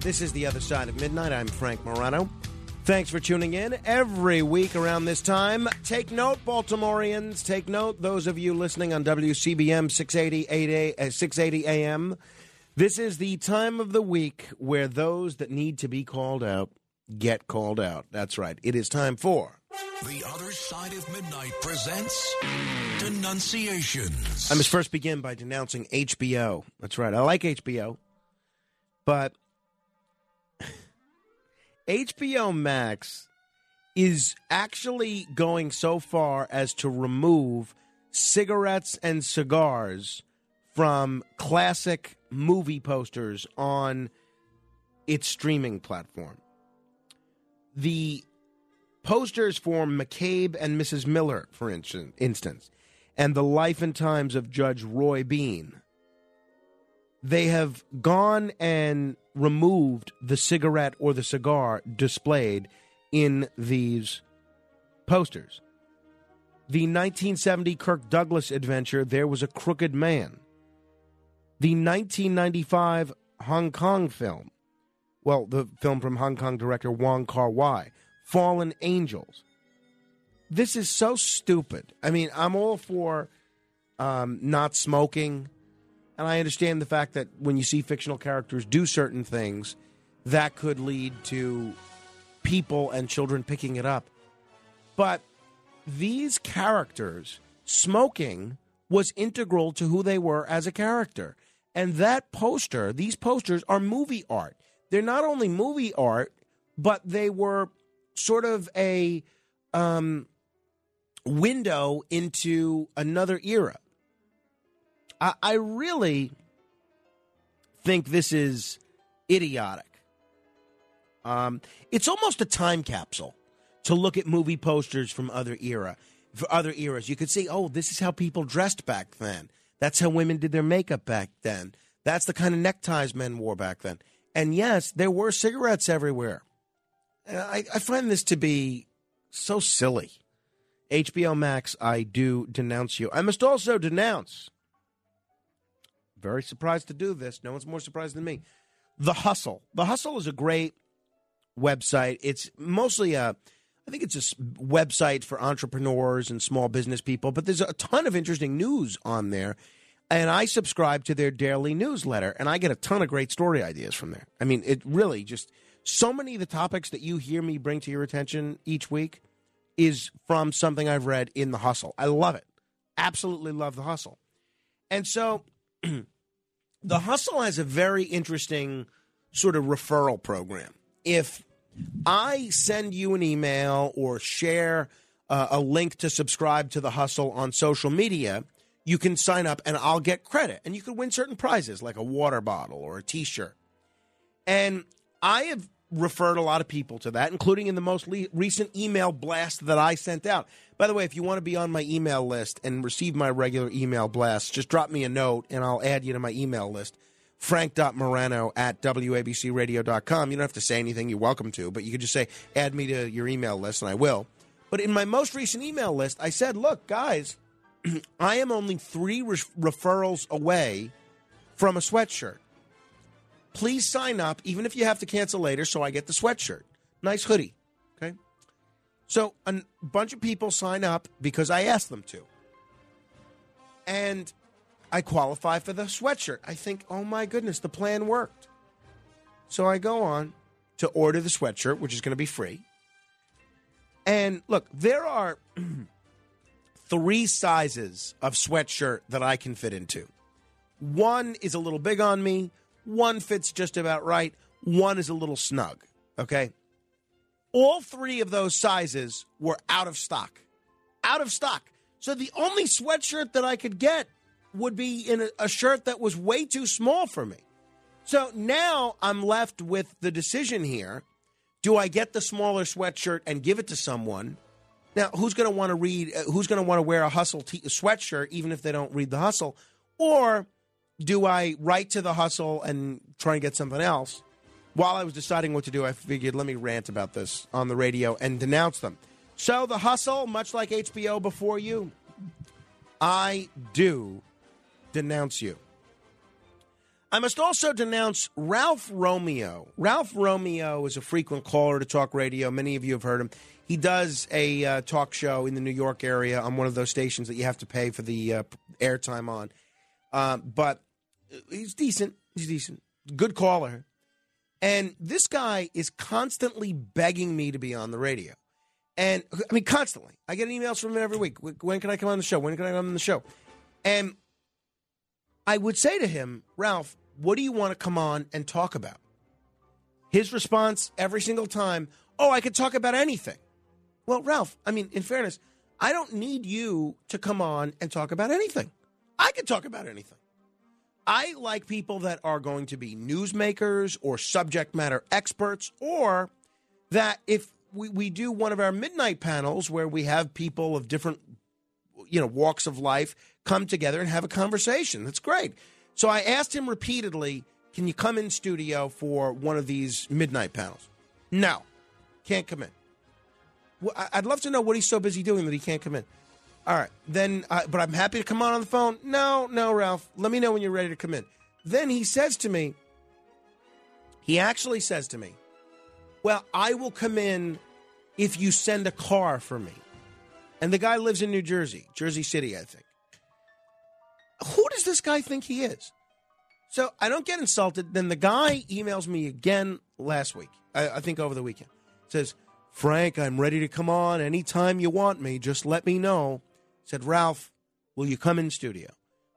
This is The Other Side of Midnight. I'm Frank Morano. Thanks for tuning in every week around this time. Take note, Baltimoreans. Take note, those of you listening on WCBM 680, 8 a, uh, 680 AM. This is the time of the week where those that need to be called out get called out. That's right. It is time for. The Other Side of Midnight presents Denunciations. I must first begin by denouncing HBO. That's right. I like HBO. But HBO Max is actually going so far as to remove cigarettes and cigars from classic movie posters on its streaming platform. The posters for McCabe and Mrs. Miller, for instance, and the life and times of Judge Roy Bean they have gone and removed the cigarette or the cigar displayed in these posters. The 1970 Kirk Douglas adventure, There Was a Crooked Man. The 1995 Hong Kong film, well, the film from Hong Kong director Wong Kar Wai, Fallen Angels. This is so stupid. I mean, I'm all for um, not smoking and I understand the fact that when you see fictional characters do certain things, that could lead to people and children picking it up. But these characters, smoking was integral to who they were as a character. And that poster, these posters are movie art. They're not only movie art, but they were sort of a um, window into another era. I, I really think this is idiotic. Um, it's almost a time capsule to look at movie posters from other era, for other eras. You could see, oh, this is how people dressed back then. That's how women did their makeup back then. That's the kind of neckties men wore back then. And yes, there were cigarettes everywhere. I, I find this to be so silly. HBO Max, I do denounce you. I must also denounce very surprised to do this. No one's more surprised than me. The Hustle. The Hustle is a great website. It's mostly a, I think it's a website for entrepreneurs and small business people, but there's a ton of interesting news on there. And I subscribe to their daily newsletter, and I get a ton of great story ideas from there. I mean, it really just so many of the topics that you hear me bring to your attention each week is from something I've read in The Hustle. I love it. Absolutely love The Hustle. And so the hustle has a very interesting sort of referral program. If I send you an email or share uh, a link to subscribe to the hustle on social media, you can sign up and I'll get credit. And you can win certain prizes like a water bottle or a t shirt. And I have referred a lot of people to that, including in the most le- recent email blast that I sent out. By the way, if you want to be on my email list and receive my regular email blasts, just drop me a note and I'll add you to my email list. Frank.morano at WABCRadio.com. You don't have to say anything, you're welcome to, but you could just say, add me to your email list, and I will. But in my most recent email list, I said, look, guys, I am only three re- referrals away from a sweatshirt please sign up, even if you have to cancel later, so I get the sweatshirt. Nice hoodie. So a bunch of people sign up because I asked them to. And I qualify for the sweatshirt. I think, oh my goodness, the plan worked. So I go on to order the sweatshirt, which is going to be free. And look, there are three sizes of sweatshirt that I can fit into. One is a little big on me, one fits just about right. One is a little snug. Okay. All three of those sizes were out of stock. Out of stock. So the only sweatshirt that I could get would be in a, a shirt that was way too small for me. So now I'm left with the decision here Do I get the smaller sweatshirt and give it to someone? Now, who's going to want to read? Uh, who's going to want to wear a hustle t- sweatshirt even if they don't read the hustle? Or do I write to the hustle and try and get something else? While I was deciding what to do, I figured let me rant about this on the radio and denounce them. So the hustle, much like HBO before you, I do denounce you. I must also denounce Ralph Romeo. Ralph Romeo is a frequent caller to talk radio. Many of you have heard him. He does a uh, talk show in the New York area on one of those stations that you have to pay for the uh, airtime on. Uh, but he's decent. He's decent. Good caller. And this guy is constantly begging me to be on the radio. And I mean, constantly. I get emails from him every week. When can I come on the show? When can I come on the show? And I would say to him, Ralph, what do you want to come on and talk about? His response every single time, oh, I could talk about anything. Well, Ralph, I mean, in fairness, I don't need you to come on and talk about anything. I can talk about anything. I like people that are going to be newsmakers or subject matter experts, or that if we, we do one of our midnight panels where we have people of different you know walks of life come together and have a conversation. That's great. So I asked him repeatedly, "Can you come in studio for one of these midnight panels?" No, can't come in. I'd love to know what he's so busy doing that he can't come in. All right, then, uh, but I'm happy to come on on the phone. No, no, Ralph. Let me know when you're ready to come in. Then he says to me, he actually says to me, Well, I will come in if you send a car for me. And the guy lives in New Jersey, Jersey City, I think. Who does this guy think he is? So I don't get insulted. Then the guy emails me again last week, I, I think over the weekend. Says, Frank, I'm ready to come on anytime you want me. Just let me know said, Ralph, will you come in studio?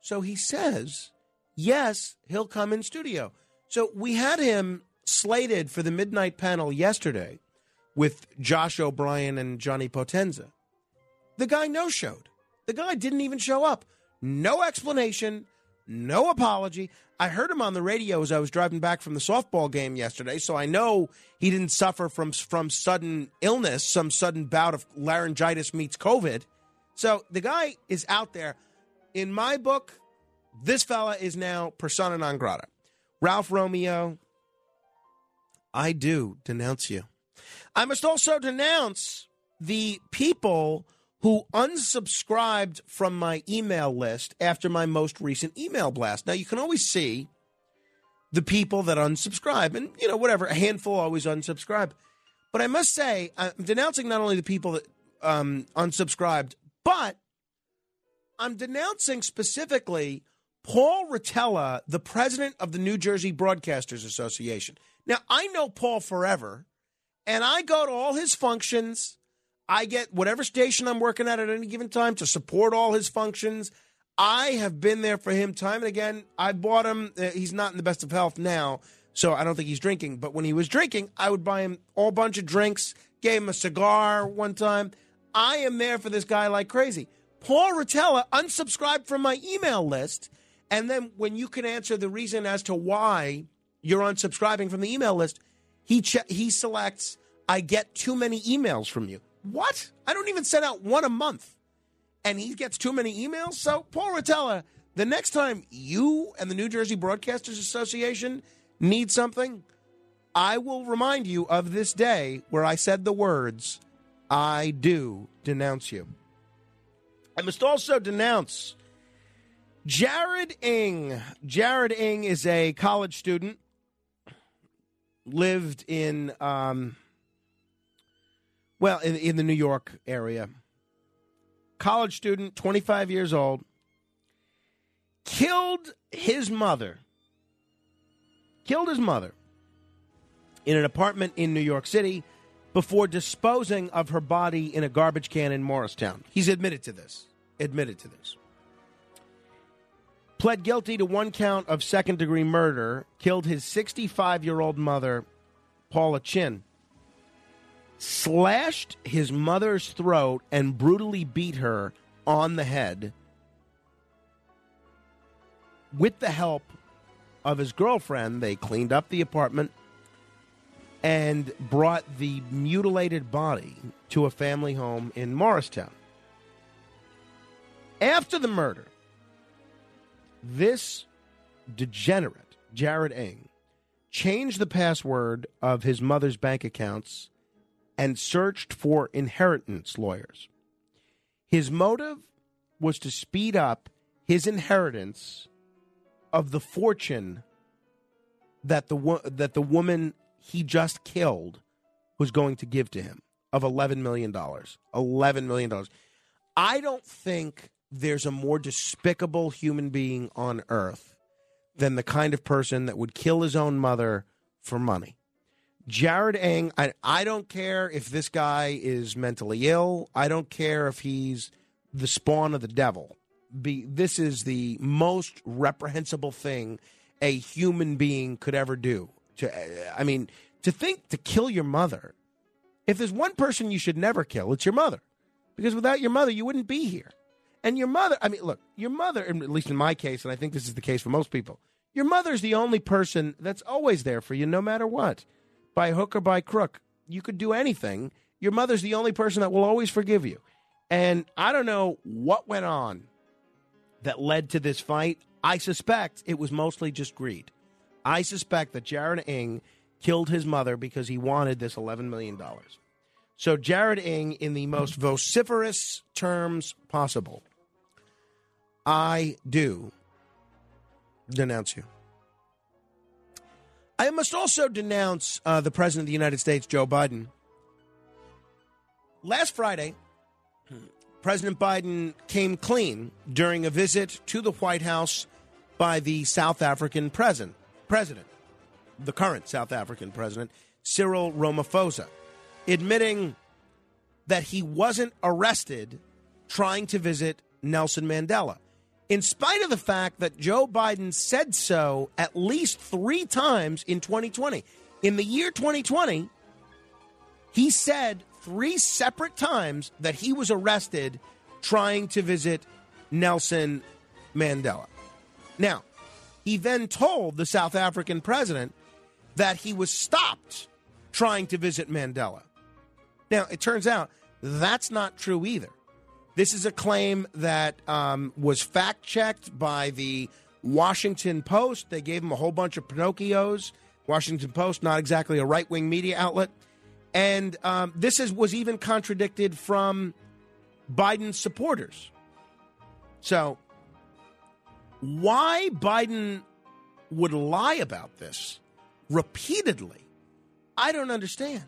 So he says, yes, he'll come in studio. So we had him slated for the midnight panel yesterday with Josh O'Brien and Johnny Potenza. The guy no showed. The guy didn't even show up. No explanation, no apology. I heard him on the radio as I was driving back from the softball game yesterday, so I know he didn't suffer from from sudden illness, some sudden bout of laryngitis meets COVID. So the guy is out there. In my book, this fella is now persona non grata. Ralph Romeo, I do denounce you. I must also denounce the people who unsubscribed from my email list after my most recent email blast. Now, you can always see the people that unsubscribe, and, you know, whatever, a handful always unsubscribe. But I must say, I'm denouncing not only the people that um, unsubscribed, but I'm denouncing specifically Paul Rotella, the president of the New Jersey Broadcasters Association. Now, I know Paul forever, and I go to all his functions. I get whatever station I'm working at at any given time to support all his functions. I have been there for him time and again. I bought him. Uh, he's not in the best of health now, so I don't think he's drinking. But when he was drinking, I would buy him all bunch of drinks. Gave him a cigar one time. I am there for this guy like crazy. Paul Rotella unsubscribed from my email list. And then when you can answer the reason as to why you're unsubscribing from the email list, he che- he selects I get too many emails from you. What? I don't even send out one a month. And he gets too many emails. So Paul Rotella, the next time you and the New Jersey Broadcasters Association need something, I will remind you of this day where I said the words I do denounce you. I must also denounce Jared Ng. Jared Ng is a college student, lived in, um, well, in, in the New York area. College student, 25 years old, killed his mother. Killed his mother in an apartment in New York City before disposing of her body in a garbage can in Morristown. He's admitted to this. Admitted to this. Pled guilty to one count of second degree murder, killed his 65 year old mother, Paula Chin, slashed his mother's throat, and brutally beat her on the head with the help of his girlfriend. They cleaned up the apartment and brought the mutilated body to a family home in Morristown. After the murder, this degenerate, Jared Ng, changed the password of his mother's bank accounts and searched for inheritance lawyers. His motive was to speed up his inheritance of the fortune that the wo- that the woman he just killed was going to give to him of 11 million dollars. 11 million dollars. I don't think there's a more despicable human being on earth than the kind of person that would kill his own mother for money. Jared Ng, I, I don't care if this guy is mentally ill. I don't care if he's the spawn of the devil. Be, this is the most reprehensible thing a human being could ever do. To, uh, I mean, to think to kill your mother. If there's one person you should never kill, it's your mother, because without your mother, you wouldn't be here. And your mother, I mean, look, your mother, at least in my case, and I think this is the case for most people, your mother's the only person that's always there for you, no matter what, by hook or by crook. You could do anything. Your mother's the only person that will always forgive you. And I don't know what went on that led to this fight. I suspect it was mostly just greed. I suspect that Jared Ng killed his mother because he wanted this $11 million. So, Jared Ng, in the most vociferous terms possible, I do denounce you. I must also denounce uh, the President of the United States, Joe Biden. Last Friday, President Biden came clean during a visit to the White House by the South African president, president, the current South African president, Cyril Ramaphosa, admitting that he wasn't arrested trying to visit Nelson Mandela in spite of the fact that Joe Biden said so at least three times in 2020. In the year 2020, he said three separate times that he was arrested trying to visit Nelson Mandela. Now, he then told the South African president that he was stopped trying to visit Mandela. Now, it turns out that's not true either. This is a claim that um, was fact checked by the Washington Post. They gave him a whole bunch of Pinocchios. Washington Post, not exactly a right wing media outlet. And um, this is, was even contradicted from Biden's supporters. So, why Biden would lie about this repeatedly, I don't understand.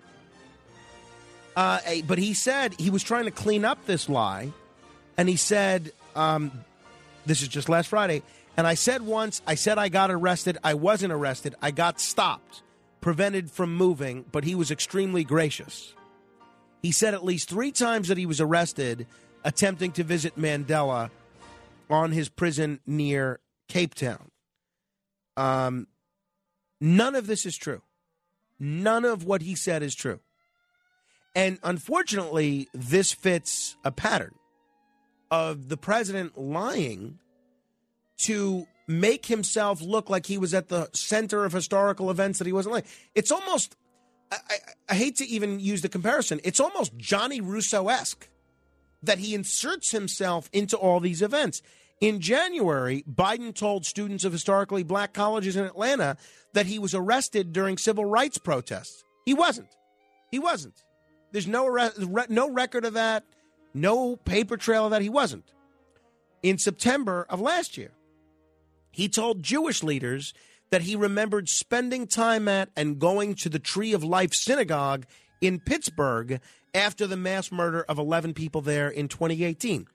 Uh, but he said he was trying to clean up this lie, and he said, um, "This is just last Friday." And I said once, I said I got arrested. I wasn't arrested. I got stopped, prevented from moving, but he was extremely gracious. He said at least three times that he was arrested attempting to visit Mandela on his prison near Cape Town. Um, none of this is true. None of what he said is true. And unfortunately, this fits a pattern of the president lying to make himself look like he was at the center of historical events that he wasn't like. It's almost, I, I, I hate to even use the comparison, it's almost Johnny Russo esque that he inserts himself into all these events. In January, Biden told students of historically black colleges in Atlanta that he was arrested during civil rights protests. He wasn't. He wasn't. There's no re- no record of that, no paper trail of that. He wasn't. In September of last year, he told Jewish leaders that he remembered spending time at and going to the Tree of Life synagogue in Pittsburgh after the mass murder of 11 people there in 2018.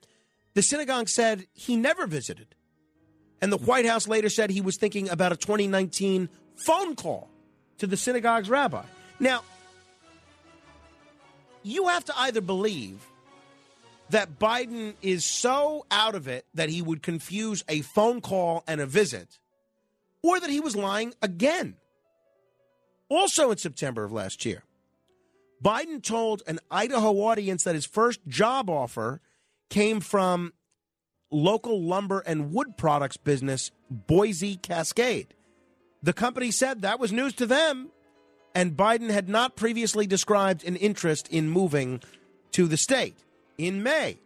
The synagogue said he never visited. And the White House later said he was thinking about a 2019 phone call to the synagogue's rabbi. Now, you have to either believe that Biden is so out of it that he would confuse a phone call and a visit, or that he was lying again. Also in September of last year, Biden told an Idaho audience that his first job offer came from local lumber and wood products business, Boise Cascade. The company said that was news to them and Biden had not previously described an interest in moving to the state. In May,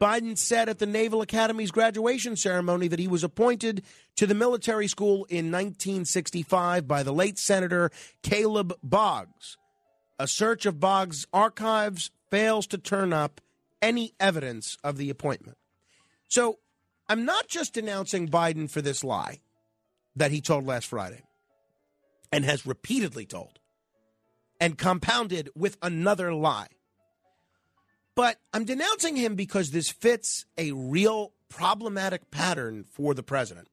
Biden said at the Naval Academy's graduation ceremony that he was appointed to the military school in 1965 by the late Senator Caleb Boggs. A search of Boggs' archives fails to turn up any evidence of the appointment. So I'm not just denouncing Biden for this lie that he told last Friday and has repeatedly told and compounded with another lie. But I'm denouncing him because this fits a real problematic pattern for the president.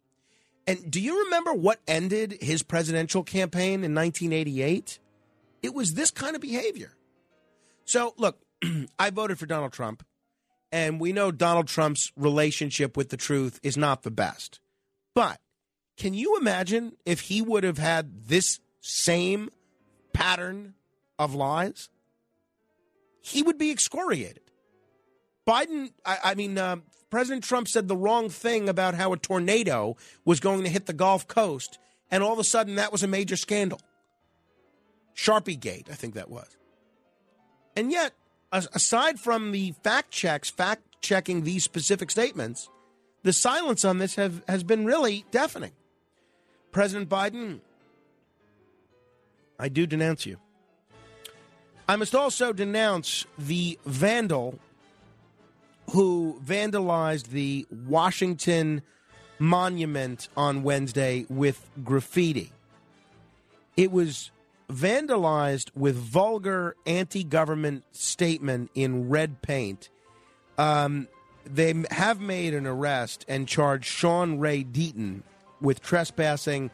And do you remember what ended his presidential campaign in 1988? It was this kind of behavior. So, look, I voted for Donald Trump, and we know Donald Trump's relationship with the truth is not the best. But can you imagine if he would have had this same pattern of lies? He would be excoriated. Biden, I, I mean, uh, President Trump said the wrong thing about how a tornado was going to hit the Gulf Coast, and all of a sudden that was a major scandal. Sharpie Gate, I think that was. And yet, aside from the fact checks, fact checking these specific statements, the silence on this have, has been really deafening. President Biden, I do denounce you. I must also denounce the vandal who vandalized the Washington Monument on Wednesday with graffiti. It was vandalized with vulgar anti government statement in red paint. Um, they have made an arrest and charged Sean Ray Deaton with trespassing,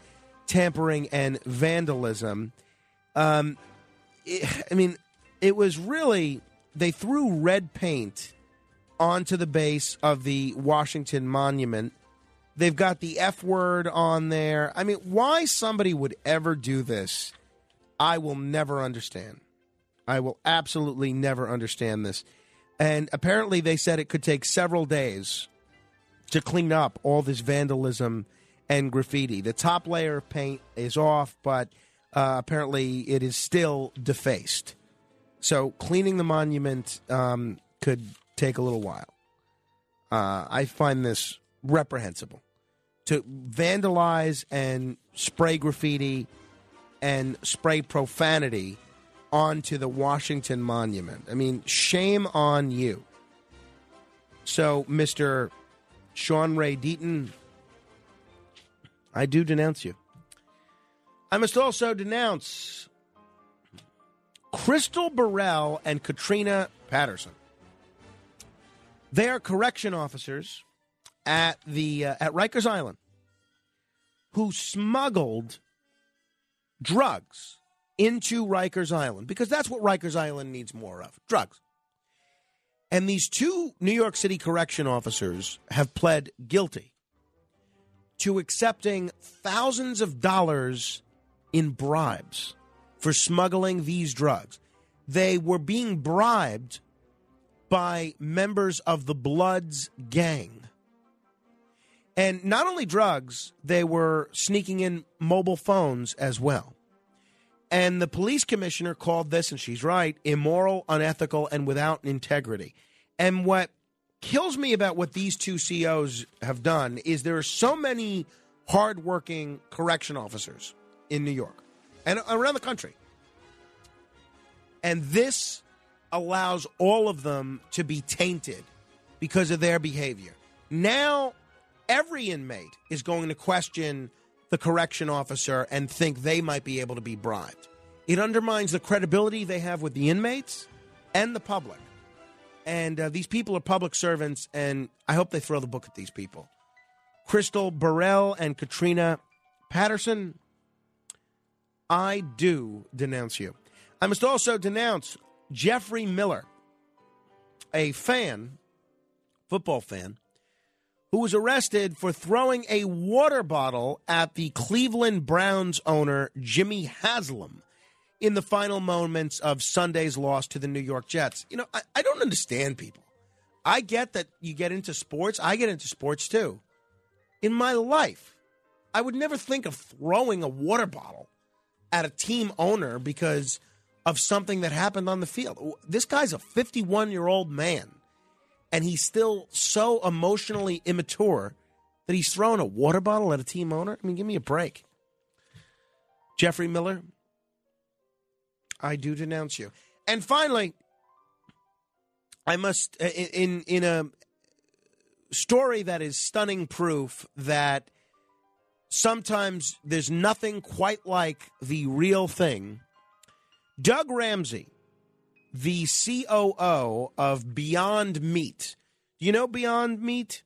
tampering, and vandalism. Um, it, I mean, it was really, they threw red paint onto the base of the Washington Monument. They've got the F word on there. I mean, why somebody would ever do this, I will never understand. I will absolutely never understand this. And apparently, they said it could take several days to clean up all this vandalism and graffiti. The top layer of paint is off, but uh, apparently it is still defaced. So cleaning the monument um, could take a little while. Uh, I find this reprehensible to vandalize and spray graffiti and spray profanity onto the Washington Monument. I mean, shame on you. So, Mr. Sean Ray Deaton, I do denounce you. I must also denounce Crystal Burrell and Katrina Patterson. They are correction officers at the uh, at Rikers Island who smuggled drugs into Rikers Island because that's what Rikers Island needs more of drugs. And these two New York City correction officers have pled guilty to accepting thousands of dollars in bribes for smuggling these drugs. They were being bribed by members of the Bloods gang. And not only drugs, they were sneaking in mobile phones as well. And the police commissioner called this, and she's right, immoral, unethical, and without integrity. And what kills me about what these two COs have done is there are so many hardworking correction officers in New York and around the country. And this allows all of them to be tainted because of their behavior. Now, every inmate is going to question the correction officer and think they might be able to be bribed. It undermines the credibility they have with the inmates and the public. And uh, these people are public servants, and I hope they throw the book at these people. Crystal Burrell and Katrina Patterson, I do denounce you. I must also denounce Jeffrey Miller, a fan, football fan, who was arrested for throwing a water bottle at the Cleveland Browns owner, Jimmy Haslam in the final moments of Sunday's loss to the New York Jets. You know, I, I don't understand people. I get that you get into sports. I get into sports too. In my life, I would never think of throwing a water bottle at a team owner because of something that happened on the field. This guy's a 51 year old man, and he's still so emotionally immature that he's throwing a water bottle at a team owner. I mean, give me a break. Jeffrey Miller, I do denounce you. And finally, I must uh, in in a story that is stunning proof that sometimes there's nothing quite like the real thing. Doug Ramsey, the COO of Beyond Meat. Do you know Beyond Meat?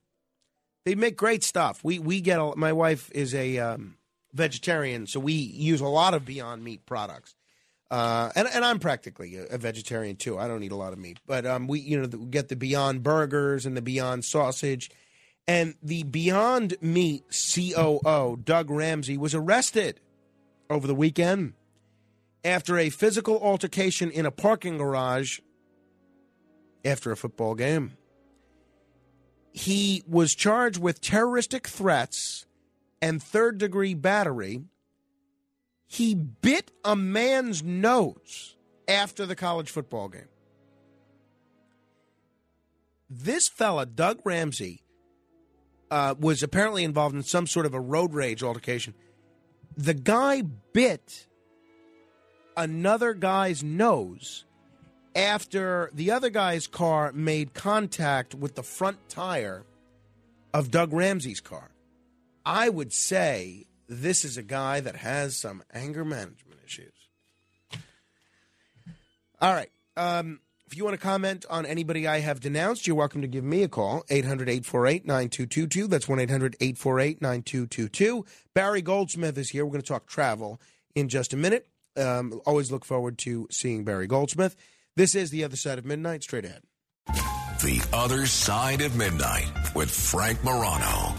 They make great stuff. We we get a, my wife is a um, vegetarian, so we use a lot of Beyond Meat products. Uh, and and I'm practically a, a, vegetarian too. I don't eat a lot of meat, but um, we you know we get the Beyond Burgers and the Beyond Sausage, and the Beyond Meat COO Doug Ramsey was arrested over the weekend after a physical altercation in a parking garage after a football game. He was charged with terroristic threats and third degree battery he bit a man's nose after the college football game. This fella, Doug Ramsey, uh, was apparently involved in some sort of a road rage altercation. The guy bit another guy's nose after the other guy's car made contact with the front tire of Doug Ramsey's car. I would say this is a guy that has some anger management issues. All right. Um, if you want to comment on anybody I have denounced, you're welcome to give me a call, 800 848 9222. That's 1 800 848 9222. Barry Goldsmith is here. We're going to talk travel in just a minute. Um, always look forward to seeing Barry Goldsmith. This is The Other Side of Midnight. Straight ahead. The Other Side of Midnight with Frank Morano.